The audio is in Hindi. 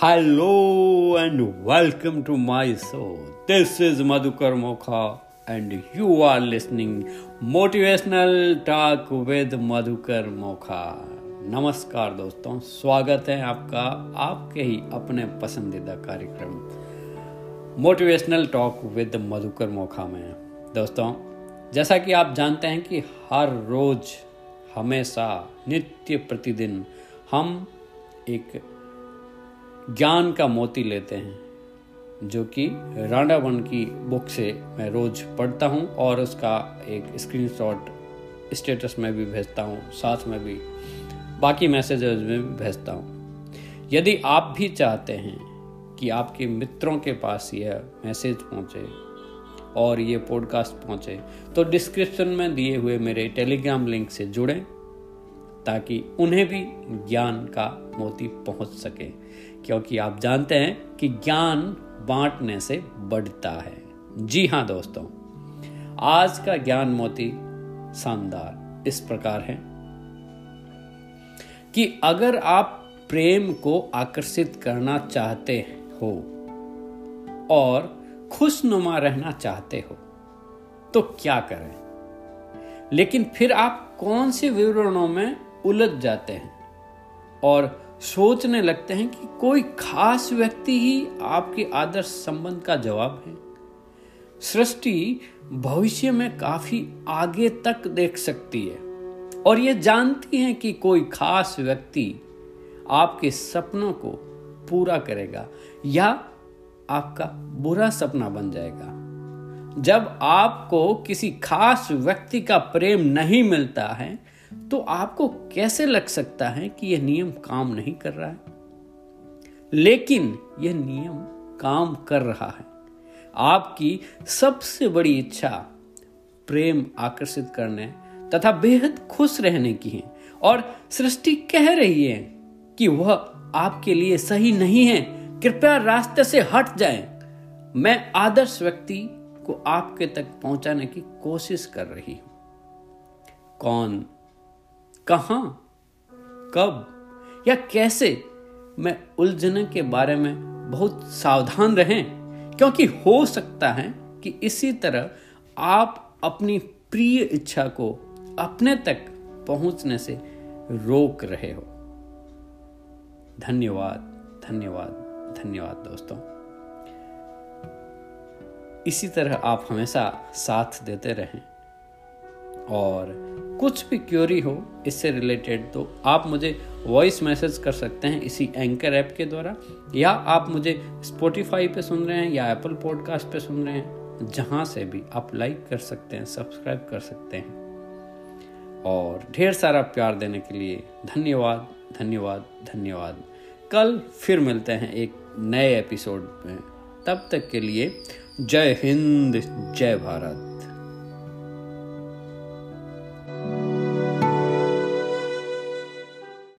Hello and welcome to my show. This is Madhukar Mokha and you are listening Motivational Talk with Madhukar Mokha. नमस्कार दोस्तों स्वागत है आपका आपके ही अपने पसंदीदा कार्यक्रम motivational talk with Madhukar Mokha में दोस्तों जैसा कि आप जानते हैं कि हर रोज हमेशा नित्य प्रतिदिन हम एक ज्ञान का मोती लेते हैं, जो कि रांडा वन की बुक से मैं रोज पढ़ता हूँ और उसका एक स्क्रीनशॉट स्टेटस में भी भेजता हूँ, साथ में भी, बाकी मैसेजेस में भी भेजता हूँ। यदि आप भी चाहते हैं कि आपके मित्रों के पास यह मैसेज पहुँचे और ये पॉडकास्ट पहुँचे तो डिस्क्रिप्शन में दिए हुए मेरे टेलीग्राम लिंक से जुड़ें। ताकि उन्हें भी ज्ञान का मोती पहुँच सके। क्योंकि आप जानते हैं कि ज्ञान बांटने से बढ़ता है। जी हाँ दोस्तों, आज का ज्ञान मोती शानदार इस प्रकार है कि अगर आप प्रेम को आकर्षित करना चाहते हो और खुशनुमा रहना चाहते हो तो क्या करें? लेकिन फिर आप कौन से विवरणों में उलझ जाते हैं और सोचने लगते हैं कि कोई खास व्यक्ति ही आपके आदर्श संबंध का जवाब है। सृष्टि भविष्य में काफ़ी आगे तक देख सकती है और ये जानती है कि कोई खास व्यक्ति आपके सपनों को पूरा करेगा या आपका बुरा सपना बन जाएगा। जब आपको किसी खास व्यक्ति का प्रेम नहीं मिलता है तो आपको कैसे लग सकता है कि यह नियम काम नहीं कर रहा है? लेकिन यह नियम काम कर रहा है। आपकी सबसे बड़ी इच्छा प्रेम आकर्षित करने तथा बेहद खुश रहने की है और सृष्टि कह रही है कि वह आपके लिए सही नहीं है। कृपया रास्ते से हट जाएँ। मैं आदर्श व्यक्ति को आपके तक पहुँचाने की कोशिश कर रही हूँ। कौन कहा? कब? या कैसे? मैं उलझने के बारे में बहुत सावधान रहें, क्योंकि हो सकता है कि इसी तरह आप अपनी प्रिय इच्छा को अपने तक पहुँचने से रोक रहे हो। धन्यवाद धन्यवाद धन्यवाद दोस्तों। इसी तरह आप हमेशा साथ देते रहें और कुछ भी क्योरी हो, इससे रिलेटेड तो आप मुझे वॉइस मैसेज कर सकते हैं इसी एंकर ऐप के द्वारा, या आप मुझे स्पोटिफाई पे सुन रहे हैं या एप्पल पॉडकास्ट पे सुन रहे हैं, जहाँ से भी आप लाइक कर सकते हैं सब्सक्राइब कर सकते हैं। और ढेर सारा प्यार देने के लिए धन्यवाद धन्यवाद धन्यवाद। कल फिर मिलते हैं एक नए एपिसोड में। तब तक के लिए जय हिंद, जय भारत।